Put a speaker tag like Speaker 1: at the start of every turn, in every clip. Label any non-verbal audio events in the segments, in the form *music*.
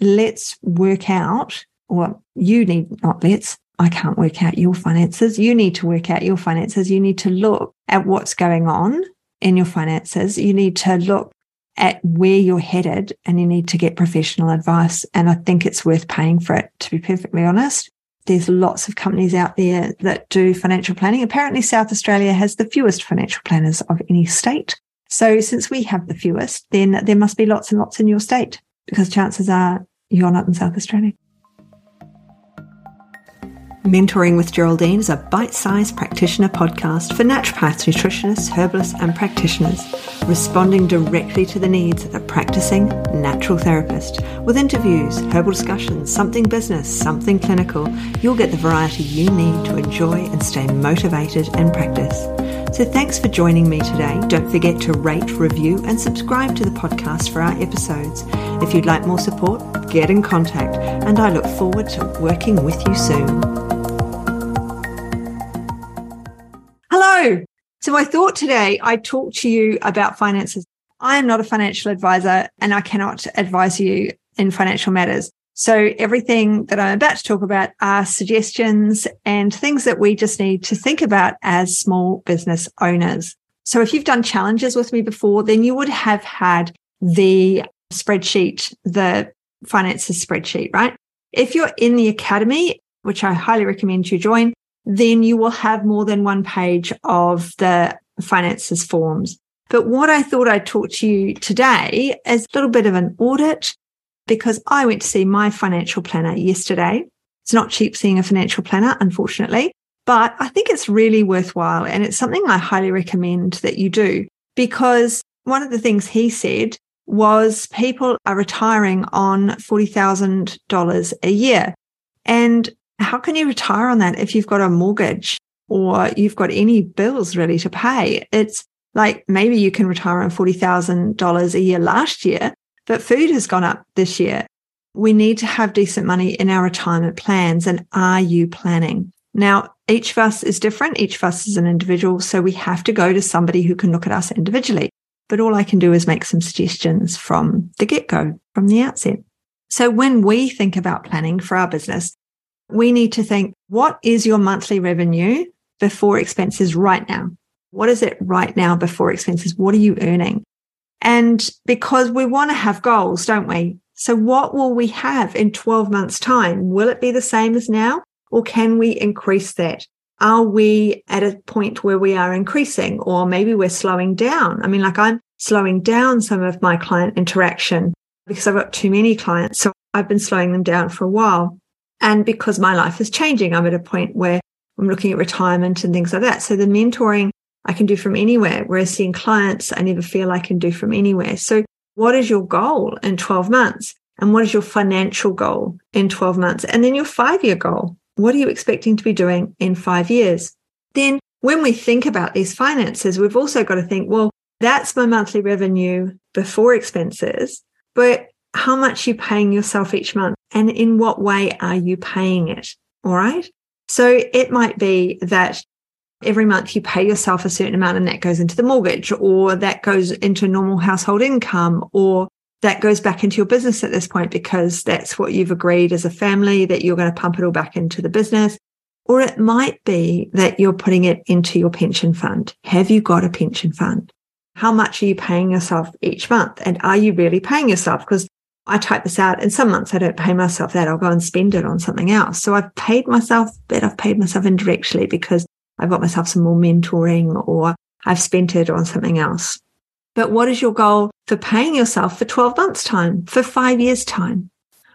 Speaker 1: let's work out, or you need not let's, I can't work out your finances. You need to work out your finances. You need to look at what's going on in your finances. You need to look at where you're headed and you need to get professional advice. And I think it's worth paying for it, to be perfectly honest. There's lots of companies out there that do financial planning. Apparently, South Australia has the fewest financial planners of any state. So since we have the fewest, then there must be lots and lots in your state because chances are you're not in South Australia. Mentoring with Geraldine is a bite sized practitioner podcast for naturopaths, nutritionists, herbalists, and practitioners, responding directly to the needs of a practicing natural therapist. With interviews, herbal discussions, something business, something clinical, you'll get the variety you need to enjoy and stay motivated in practice. So thanks for joining me today. Don't forget to rate, review, and subscribe to the podcast for our episodes. If you'd like more support, get in contact, and I look forward to working with you soon. Hello. So I thought today I'd talk to you about finances. I am not a financial advisor and I cannot advise you in financial matters. So everything that I'm about to talk about are suggestions and things that we just need to think about as small business owners. So if you've done challenges with me before, then you would have had the spreadsheet, the finances spreadsheet, right? If you're in the academy, which I highly recommend you join, then you will have more than one page of the finances forms. But what I thought I'd talk to you today is a little bit of an audit because I went to see my financial planner yesterday. It's not cheap seeing a financial planner, unfortunately, but I think it's really worthwhile. And it's something I highly recommend that you do because one of the things he said was people are retiring on $40,000 a year. And how can you retire on that if you've got a mortgage or you've got any bills ready to pay? It's like maybe you can retire on $40,000 a year last year, but food has gone up this year. We need to have decent money in our retirement plans. And are you planning? Now, each of us is different. Each of us is an individual. So we have to go to somebody who can look at us individually. But all I can do is make some suggestions from the get go, from the outset. So when we think about planning for our business, we need to think what is your monthly revenue before expenses right now? What is it right now before expenses? What are you earning? And because we want to have goals, don't we? So what will we have in 12 months time? Will it be the same as now or can we increase that? Are we at a point where we are increasing or maybe we're slowing down? I mean, like I'm slowing down some of my client interaction because I've got too many clients. So I've been slowing them down for a while. And because my life is changing, I'm at a point where I'm looking at retirement and things like that. So the mentoring I can do from anywhere, whereas seeing clients, I never feel I can do from anywhere. So what is your goal in 12 months? And what is your financial goal in 12 months? And then your five year goal. What are you expecting to be doing in five years? Then when we think about these finances, we've also got to think, well, that's my monthly revenue before expenses, but how much you paying yourself each month and in what way are you paying it? All right. So it might be that every month you pay yourself a certain amount and that goes into the mortgage or that goes into normal household income or that goes back into your business at this point because that's what you've agreed as a family that you're going to pump it all back into the business. Or it might be that you're putting it into your pension fund. Have you got a pension fund? How much are you paying yourself each month? And are you really paying yourself? Because I type this out and some months I don't pay myself that. I'll go and spend it on something else. So I've paid myself, but I've paid myself indirectly because I've got myself some more mentoring or I've spent it on something else. But what is your goal for paying yourself for 12 months time, for five years time?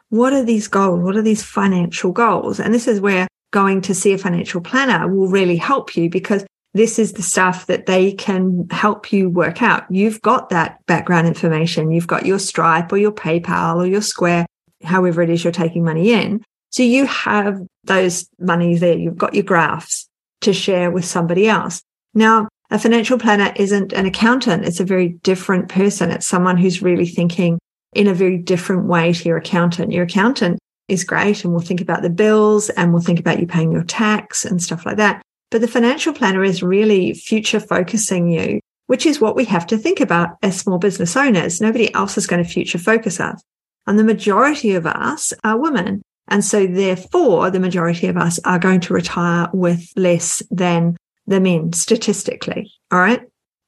Speaker 1: What are these goals? What are these financial goals? And this is where going to see a financial planner will really help you because this is the stuff that they can help you work out. You've got that background information. You've got your Stripe or your PayPal or your Square, however it is you're taking money in. So you have those monies there. You've got your graphs to share with somebody else. Now, a financial planner isn't an accountant. It's a very different person. It's someone who's really thinking in a very different way to your accountant. Your accountant is great and will think about the bills and will think about you paying your tax and stuff like that. But the financial planner is really future focusing you, which is what we have to think about as small business owners. Nobody else is going to future focus us. And the majority of us are women. And so therefore, the majority of us are going to retire with less than the men statistically. All right.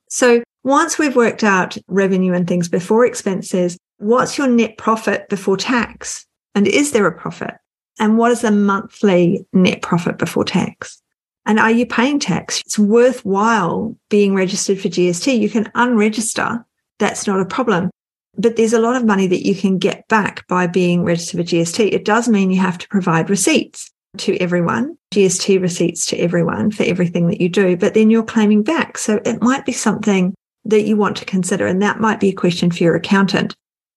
Speaker 1: So once we've worked out revenue and things before expenses, what's your net profit before tax? And is there a profit? And what is the monthly net profit before tax? And are you paying tax? It's worthwhile being registered for GST. You can unregister. That's not a problem. But there's a lot of money that you can get back by being registered for GST. It does mean you have to provide receipts to everyone, GST receipts to everyone for everything that you do, but then you're claiming back. So it might be something that you want to consider. And that might be a question for your accountant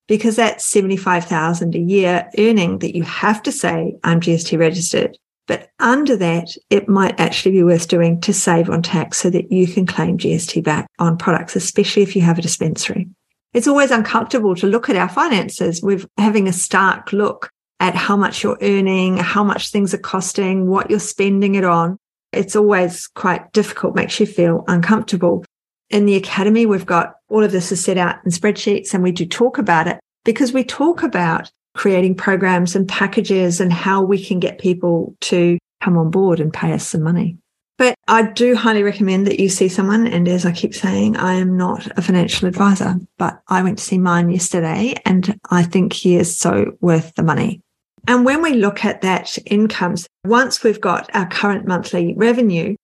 Speaker 1: because that's 75,000 a year earning that you have to say I'm GST registered. But under that, it might actually be worth doing to save on tax so that you can claim GST back on products, especially if you have a dispensary. It's always uncomfortable to look at our finances with having a stark look at how much you're earning, how much things are costing, what you're spending it on. It's always quite difficult, makes you feel uncomfortable. In the academy, we've got all of this is set out in spreadsheets and we do talk about it because we talk about creating programs and packages and how we can get people to come on board and pay us some money. But I do highly recommend that you see someone. And as I keep saying, I am not a financial advisor, but I went to see mine yesterday and I think he is so worth the money. And when we look at that incomes, once we've got our current monthly revenue,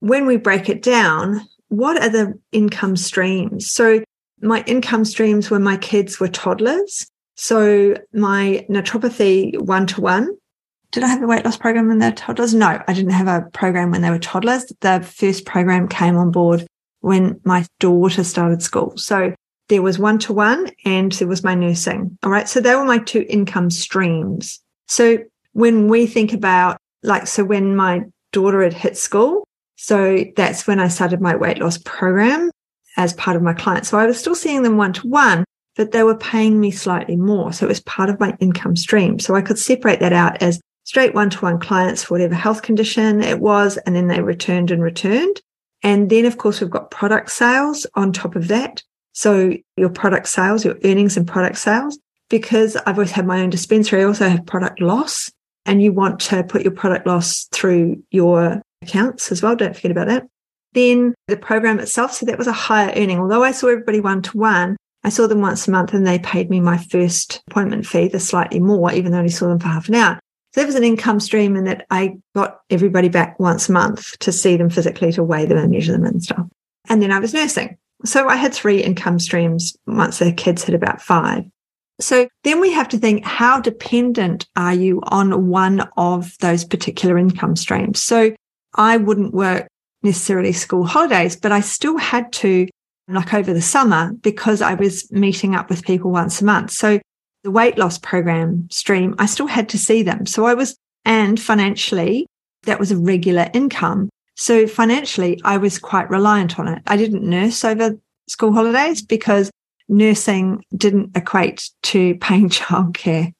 Speaker 1: when we break it down, what are the income streams? So my income streams when my kids were toddlers so my naturopathy one to one. Did I have a weight loss program when they were toddlers? No, I didn't have a program when they were toddlers. The first program came on board when my daughter started school. So there was one to one and there was my nursing. All right. So they were my two income streams. So when we think about like, so when my daughter had hit school, so that's when I started my weight loss program as part of my client. So I was still seeing them one to one, but they were paying me slightly more. So it was part of my income stream. So I could separate that out as straight one to one clients for whatever health condition it was. And then they returned and returned. And then, of course, we've got product sales on top of that. So your product sales, your earnings and product sales, because I've always had my own dispensary, I also have product loss and you want to put your product loss through your accounts as well. Don't forget about that. Then the program itself. So that was a higher earning. Although I saw everybody one to one, I saw them once a month and they paid me my first appointment fee, the slightly more, even though I only saw them for half an hour. So that was an income stream and that I got everybody back once a month to see them physically, to weigh them and measure them and stuff. And then I was nursing. So I had three income streams once the kids hit about five. So then we have to think, how dependent are you on one of those particular income streams? So I wouldn't work necessarily school holidays, but I still had to like over the summer because I was meeting up with people once a month. So the weight loss program stream, I still had to see them. So I was, and financially, that was a regular income. So financially, I was quite reliant on it. I didn't nurse over school holidays because nursing didn't equate to *laughs* paying childcare.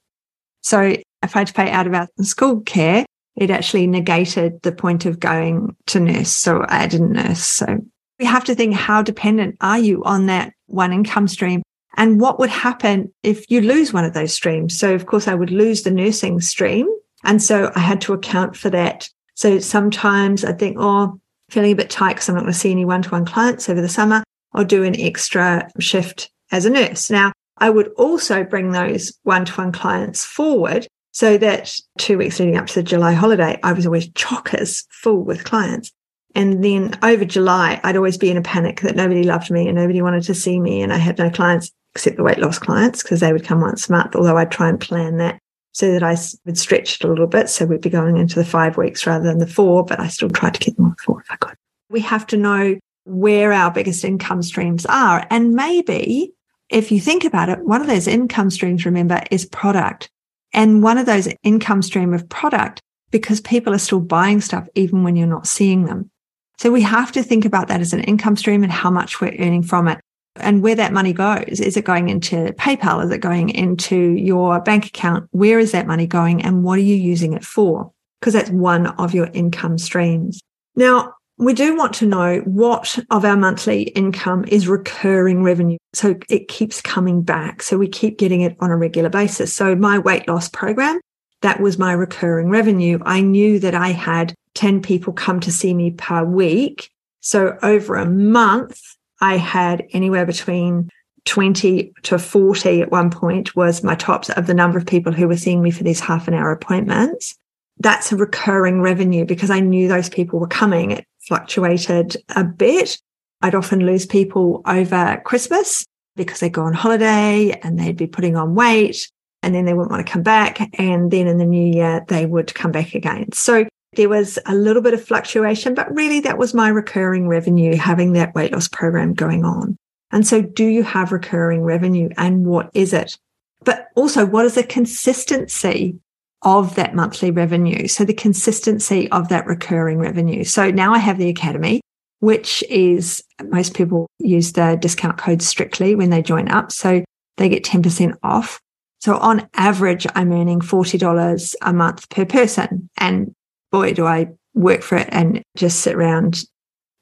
Speaker 1: So if I had to pay out of our school care, it actually negated the point of going to nurse. So I didn't nurse. So we have to think how dependent are you on that one income stream? And what would happen if you lose one of those streams? So, of course, I would lose the nursing stream. And so I had to account for that. So sometimes I think, oh, feeling a bit tight because I'm not going to see any one to one clients over the summer. I'll do an extra shift as a nurse. Now, I would also bring those one to one clients forward so that two weeks leading up to the July holiday, I was always chockers full with clients. And then over July, I'd always be in a panic that nobody loved me and nobody wanted to see me. And I had no clients except the weight loss clients because they would come once a month, although I'd try and plan that so that I would stretch it a little bit. So we'd be going into the five weeks rather than the four, but I still tried to keep them on four if I could. We have to know where our biggest income streams are. And maybe if you think about it, one of those income streams, remember, is product. And one of those income stream of product because people are still buying stuff even when you're not seeing them. So we have to think about that as an income stream and how much we're earning from it and where that money goes. Is it going into PayPal? Is it going into your bank account? Where is that money going and what are you using it for? Because that's one of your income streams. Now, we do want to know what of our monthly income is recurring revenue. So it keeps coming back. So we keep getting it on a regular basis. So my weight loss program, that was my recurring revenue. I knew that I had 10 people come to see me per week. So over a month, I had anywhere between 20 to 40 at one point was my tops of the number of people who were seeing me for these half an hour appointments. That's a recurring revenue because I knew those people were coming. It fluctuated a bit. I'd often lose people over Christmas because they'd go on holiday and they'd be putting on weight and then they wouldn't want to come back. And then in the new year, they would come back again. So there was a little bit of fluctuation, but really that was my recurring revenue having that weight loss program going on. And so do you have recurring revenue and what is it? But also what is the consistency of that monthly revenue. So the consistency of that recurring revenue. So now I have the academy, which is most people use the discount code strictly when they join up. So they get 10% off. So on average, I'm earning $40 a month per person. And boy, do I work for it and just sit around.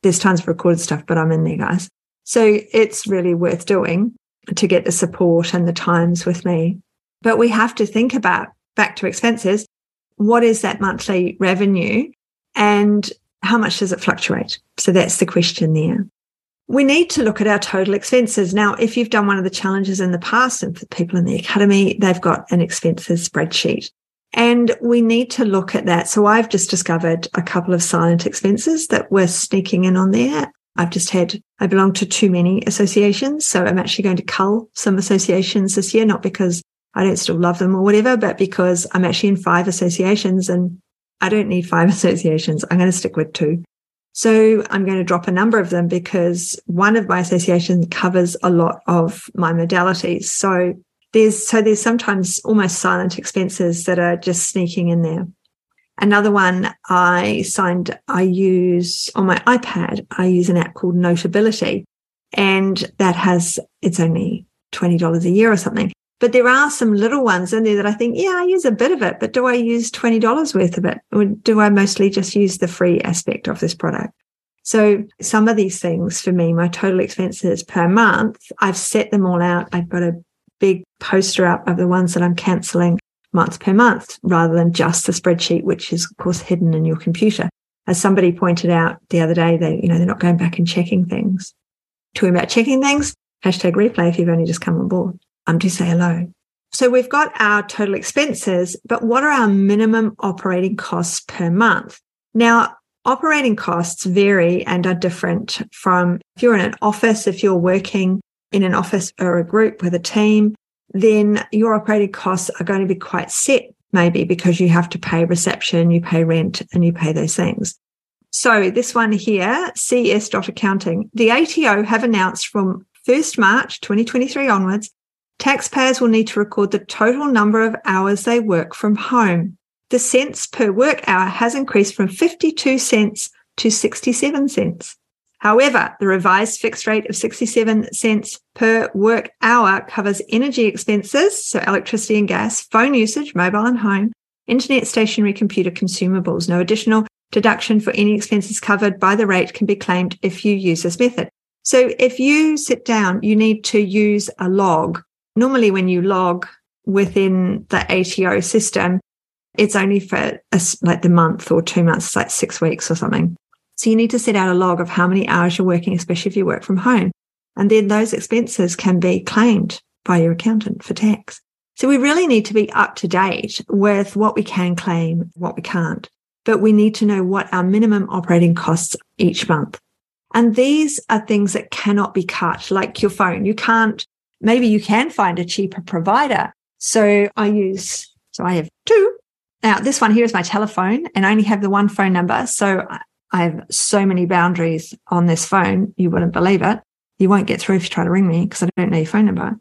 Speaker 1: There's tons of recorded stuff, but I'm in there, guys. So it's really worth doing to get the support and the times with me. But we have to think about back to expenses, what is that monthly revenue and how much does it fluctuate? So that's the question there. We need to look at our total expenses. Now, if you've done one of the challenges in the past and for people in the academy, they've got an expenses spreadsheet. And we need to look at that. So I've just discovered a couple of silent expenses that were sneaking in on there. I've just had, I belong to too many associations. So I'm actually going to cull some associations this year, not because I don't still love them or whatever, but because I'm actually in five associations and I don't need five *laughs* associations. I'm going to stick with two. So I'm going to drop a number of them because one of my associations covers a lot of my modalities. So there's, so there's sometimes almost silent expenses that are just sneaking in there. Another one I signed, I use on my iPad, I use an app called Notability and that has, it's only $20 a year or something. But there are some little ones in there that I think, yeah, I use a bit of it, but do I use $20 worth of it? Or do I mostly just use the free aspect of this product? So some of these things for me, my total expenses per month, I've set them all out. I've got a big poster up of the ones that I'm canceling month per month rather than just the spreadsheet, which is of course hidden in your computer. As somebody pointed out the other day, they, you know, they're not going back and checking things. Talking about checking things, hashtag replay if you've only just come on board um, to say hello. So we've got our total expenses, but what are our minimum operating costs per month? Now, operating costs vary and are different from if you're in an office, if you're working in an office or a group with a team, then your operating costs are going to be quite set, maybe because you have to pay reception, you pay rent, and you pay those things. So this one here, CS accounting, the ATO have announced from 1st March 2023 onwards taxpayers will need to record the total number of hours they work from home. The cents per work hour has increased from 52 cents to 67 cents. However, the revised fixed rate of 67 cents per work hour covers energy expenses, so electricity and gas, phone usage, mobile and home, internet, stationary computer consumables. No additional deduction for any expenses covered by the rate can be claimed if you use this method. So if you sit down, you need to use a log normally when you log within the ATO system, it's only for a, like the month or two months, like six weeks or something. So you need to set out a log of how many hours you're working, especially if you work from home. And then those expenses can be claimed by your accountant for tax. So we really need to be up to date with what we can claim, what we can't. But we need to know what our minimum operating costs each month. And these are things that cannot be cut, like your phone. You can't maybe you can find a cheaper provider. So I use, so I have two. Now, this one here is my telephone and I only have the one phone number. So I have so many boundaries on this phone. You wouldn't believe it. You won't get through if you try to ring me because I don't know your phone number.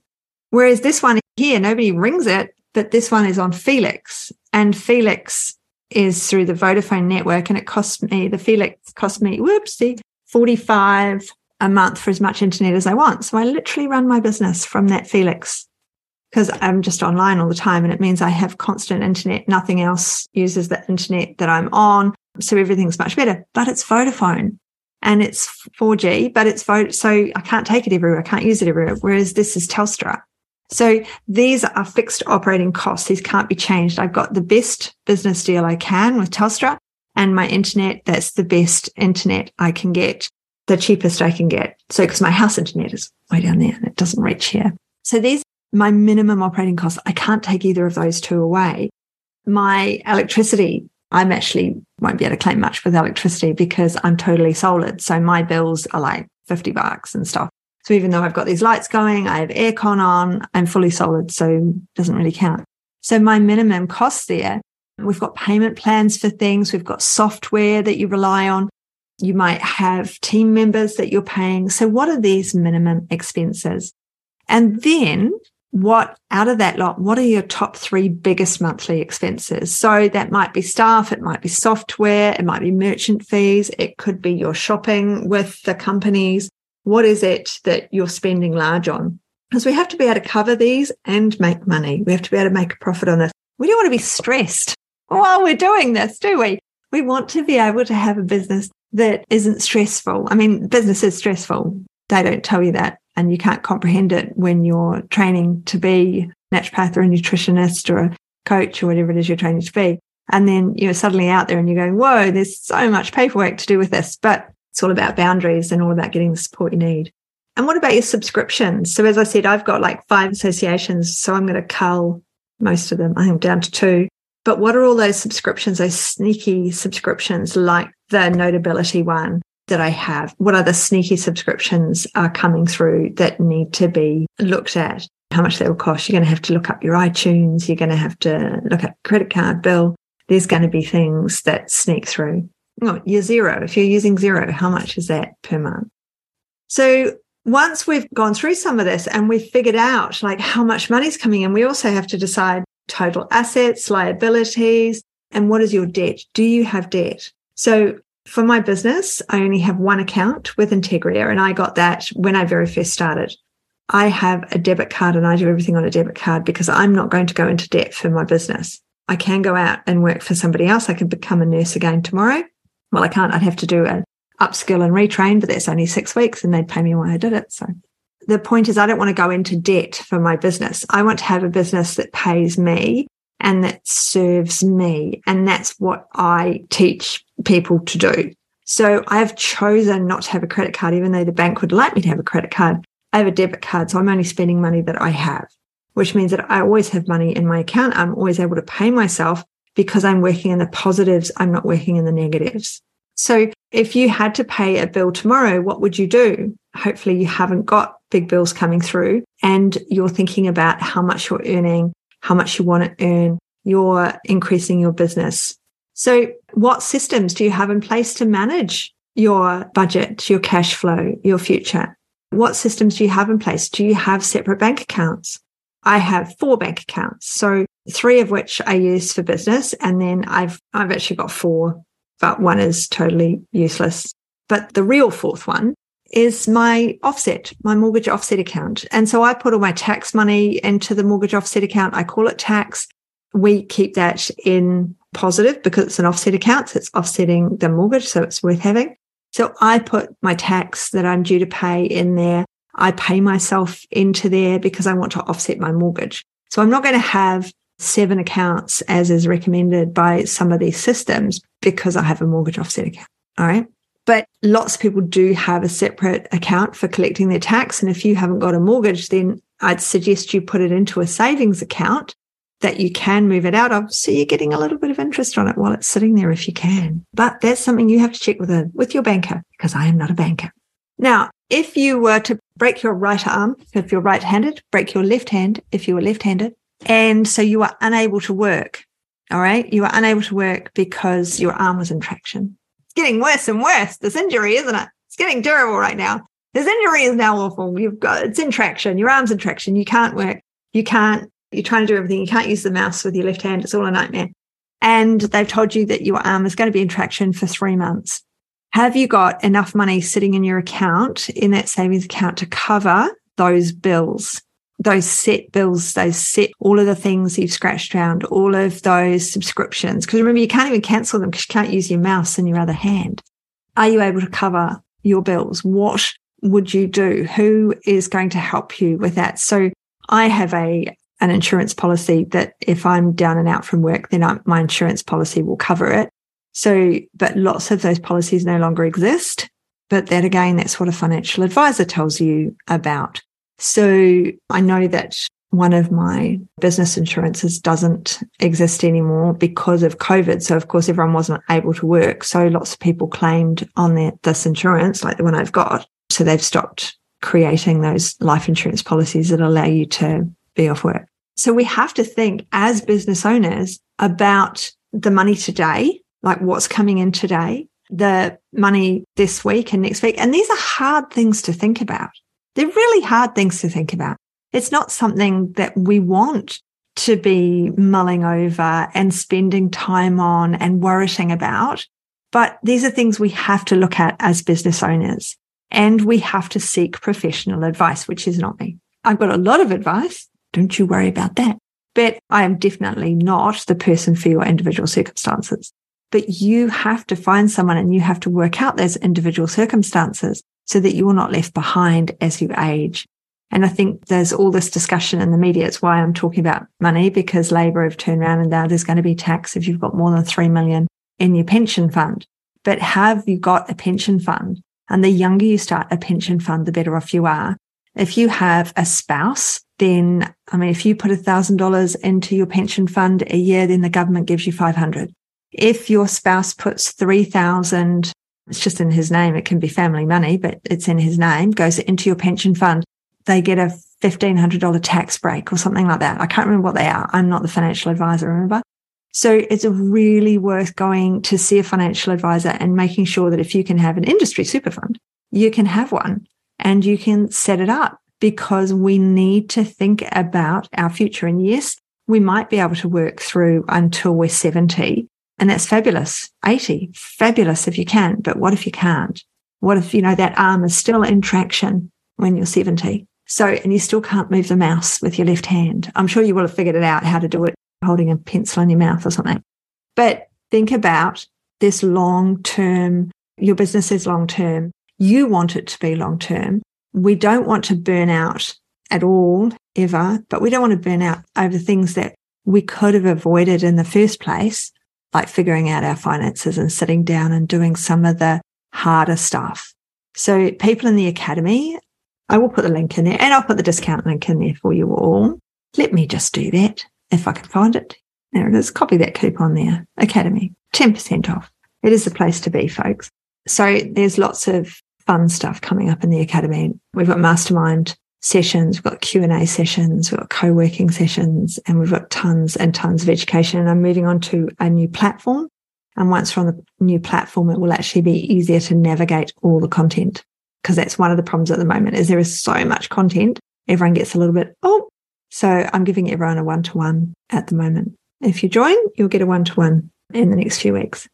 Speaker 1: Whereas this one here, nobody rings it, but this one is on Felix and Felix is through the Vodafone network and it cost me, the Felix cost me, whoopsie, 45 a month for as much internet as I want. So I literally run my business from that Felix because I'm just online all the time and it means I have constant internet. Nothing else uses the internet that I'm on. So everything's much better, but it's Vodafone. and it's 4G, but it's vote. So I can't take it everywhere. I can't use it everywhere. Whereas this is Telstra. So these are fixed operating costs. These can't be changed. I've got the best business deal I can with Telstra and my internet. That's the best internet I can get, the cheapest I can get. So because my house internet is way down there and it doesn't reach here. So these my minimum operating costs. I can't take either of those two away. My electricity, I'm actually won't be able to claim much with electricity because I'm totally solar. So my bills are like 50 bucks and stuff. So even though I've got these lights going, I have aircon on, I'm fully solid. So it doesn't really count. So my minimum cost there, we've got payment plans for things. We've got software that you rely on. You might have team members that you're paying. So what are these minimum expenses? And then what out of that lot, what are your top three biggest monthly expenses? So that might be staff, it might be software, it might be merchant fees, it could be your shopping with the companies. What is it that you're spending large on? Because we have to be able to cover these and make money. We have to be able to make a profit on this. We don't want to be stressed while we're doing this, do we? We want to be able to have a business that isn't stressful. I mean, business is stressful. They don't tell you that and you can't comprehend it when you're training to be naturopath or a nutritionist or a coach or whatever it is you're training to be. And then you're suddenly out there and you're going, whoa, there's so much paperwork to do with this. But it's all about boundaries and all about getting the support you need. And what about your subscriptions? So as I said, I've got like five associations. So I'm going to cull most of them. I am down to two. But what are all those subscriptions, those sneaky subscriptions like the Notability one, that I have? What other sneaky subscriptions are coming through that need to be looked at? How much they will cost? You're going to have to look up your iTunes. You're going to have to look at credit card bill. There's going to be things that sneak through. Oh, your Xero. If you're using Xero, how much is that per month? So once we've gone through some of this and we've figured out like how much money's coming in, we also have to decide total assets, liabilities, and what is your debt? Do you have debt? So for my business, I only have one account with Integria, and I got that when I very first started. I have a debit card and I do everything on a debit card because I'm not going to go into debt for my business. I can go out and work for somebody else. I can become a nurse again tomorrow. Well, I can't. I'd have to do an upskill and retrain, but that's only six weeks and they'd pay me while I did it. So the point is, I don't want to go into debt for my business. I want to have a business that pays me and that serves me. And that's what I teach people to do. So I have chosen not to have a credit card, even though the bank would like me to have a credit card. I have a debit card. So I'm only spending money that I have, which means that I always have money in my account. I'm always able to pay myself because I'm working in the positives. I'm not working in the negatives. So if you had to pay a bill tomorrow, what would you do? Hopefully you haven't got big bills coming through and you're thinking about how much you're earning, how much you want to earn, you're increasing your business. So what systems do you have in place to manage your budget, your cash flow, your future? What systems do you have in place? Do you have separate bank accounts? I have four bank accounts. So three of which I use for business. And then I've, I've actually got four, but one is totally useless. But the real fourth one is my offset, my mortgage offset account. And so I put all my tax money into the mortgage offset account. I call it tax. We keep that in positive because it's an offset account. So it's offsetting the mortgage. So it's worth having. So I put my tax that I'm due to pay in there. I pay myself into there because I want to offset my mortgage. So I'm not going to have seven accounts as is recommended by some of these systems because I have a mortgage offset account. All right. But lots of people do have a separate account for collecting their tax. And if you haven't got a mortgage, then I'd suggest you put it into a savings account that you can move it out of. So you're getting a little bit of interest on it while it's sitting there if you can. But that's something you have to check with a, with your banker because I am not a banker. Now, if you were to break your right arm, if you're right handed, break your left hand if you were left handed. And so you are unable to work. All right. You are unable to work because your arm was in traction getting worse and worse. This injury, isn't it? It's getting terrible right now. This injury is now awful. You've got it's in traction. Your arm's in traction. You can't work. You can't. You're trying to do everything. You can't use the mouse with your left hand. It's all a nightmare. And they've told you that your arm is going to be in traction for three months. Have you got enough money sitting in your account, in that savings account to cover those bills? Those set bills, those set, all of the things you've scratched around, all of those subscriptions. Because remember, you can't even cancel them because you can't use your mouse in your other hand. Are you able to cover your bills? What would you do? Who is going to help you with that? So I have a an insurance policy that if I'm down and out from work, then I, my insurance policy will cover it. So, but lots of those policies no longer exist. But that again, that's what a financial advisor tells you about. So I know that one of my business insurances doesn't exist anymore because of COVID. So of course, everyone wasn't able to work. So lots of people claimed on their, this insurance, like the one I've got. So they've stopped creating those life insurance policies that allow you to be off work. So we have to think as business owners about the money today, like what's coming in today, the money this week and next week. And these are hard things to think about. They're really hard things to think about. It's not something that we want to be mulling over and spending time on and worrying about. But these are things we have to look at as business owners and we have to seek professional advice, which is not me. I've got a lot of advice. Don't you worry about that. But I am definitely not the person for your individual circumstances. But you have to find someone and you have to work out those individual circumstances so that you are not left behind as you age. And I think there's all this discussion in the media. It's why I'm talking about money because Labor have turned around and now there's going to be tax if you've got more than three million in your pension fund. But have you got a pension fund? And the younger you start a pension fund, the better off you are. If you have a spouse, then, I mean, if you put a thousand dollars into your pension fund a year, then the government gives you 500. If your spouse puts 3000, it's just in his name. It can be family money, but it's in his name, goes into your pension fund. They get a $1,500 tax break or something like that. I can't remember what they are. I'm not the financial advisor, remember? So it's really worth going to see a financial advisor and making sure that if you can have an industry super fund, you can have one and you can set it up because we need to think about our future. And yes, we might be able to work through until we're 70 and that's fabulous. 80, fabulous if you can. But what if you can't? What if, you know, that arm is still in traction when you're 70? So, and you still can't move the mouse with your left hand. I'm sure you will have figured it out how to do it holding a pencil in your mouth or something. But think about this long term. Your business is long term. You want it to be long term. We don't want to burn out at all ever, but we don't want to burn out over things that we could have avoided in the first place, like figuring out our finances and sitting down and doing some of the harder stuff. So people in the academy, I will put the link in there and I'll put the discount link in there for you all. Let me just do that if I can find it. There it is. Copy that coupon there. Academy, 10% off. It is the place to be, folks. So there's lots of fun stuff coming up in the academy. We've got mastermind sessions, we've got Q&A sessions, we've got co-working sessions, and we've got tons and tons of education. And I'm moving on to a new platform. And once we're on the new platform, it will actually be easier to navigate all the content because that's one of the problems at the moment is there is so much content. Everyone gets a little bit, oh, so I'm giving everyone a one to one at the moment. If you join, you'll get a one to one in the next few weeks.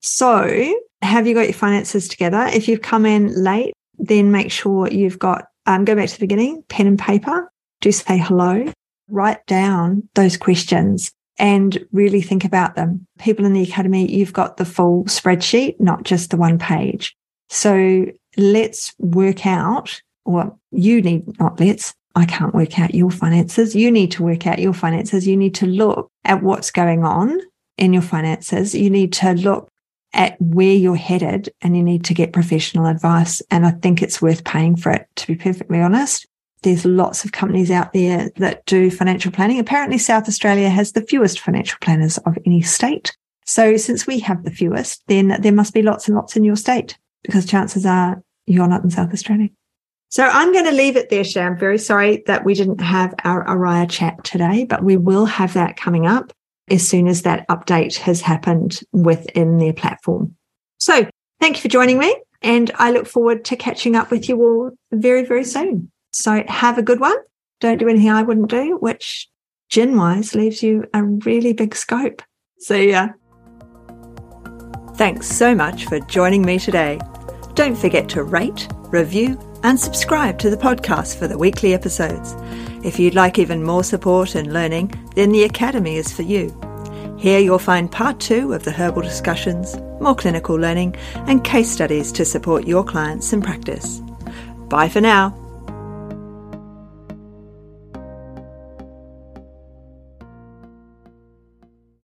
Speaker 1: So have you got your finances together? If you've come in late, then make sure you've got, um, go back to the beginning, pen and paper, do say hello, write down those questions and really think about them. People in the academy, you've got the full spreadsheet, not just the one page. So let's work out, or you need, not let's, I can't work out your finances. You need to work out your finances. You need to look at what's going on in your finances. You need to look at where you're headed and you need to get professional advice. And I think it's worth paying for it, to be perfectly honest. There's lots of companies out there that do financial planning. Apparently, South Australia has the fewest financial planners of any state. So since we have the fewest, then there must be lots and lots in your state because chances are you're not in South Australia. So I'm going to leave it there, Shay. I'm very sorry that we didn't have our Araya chat today, but we will have that coming up as soon as that update has happened within their platform. So thank you for joining me. And I look forward to catching up with you all very, very soon. So have a good one. Don't do anything I wouldn't do, which gin wise leaves you a really big scope. See ya. Thanks so much for joining me today. Don't forget to rate, review, and subscribe to the podcast for the weekly episodes. If you'd like even more support and learning, then the Academy is for you. Here you'll find part two of the herbal discussions, more clinical learning, and case studies to support your clients in practice. Bye for now.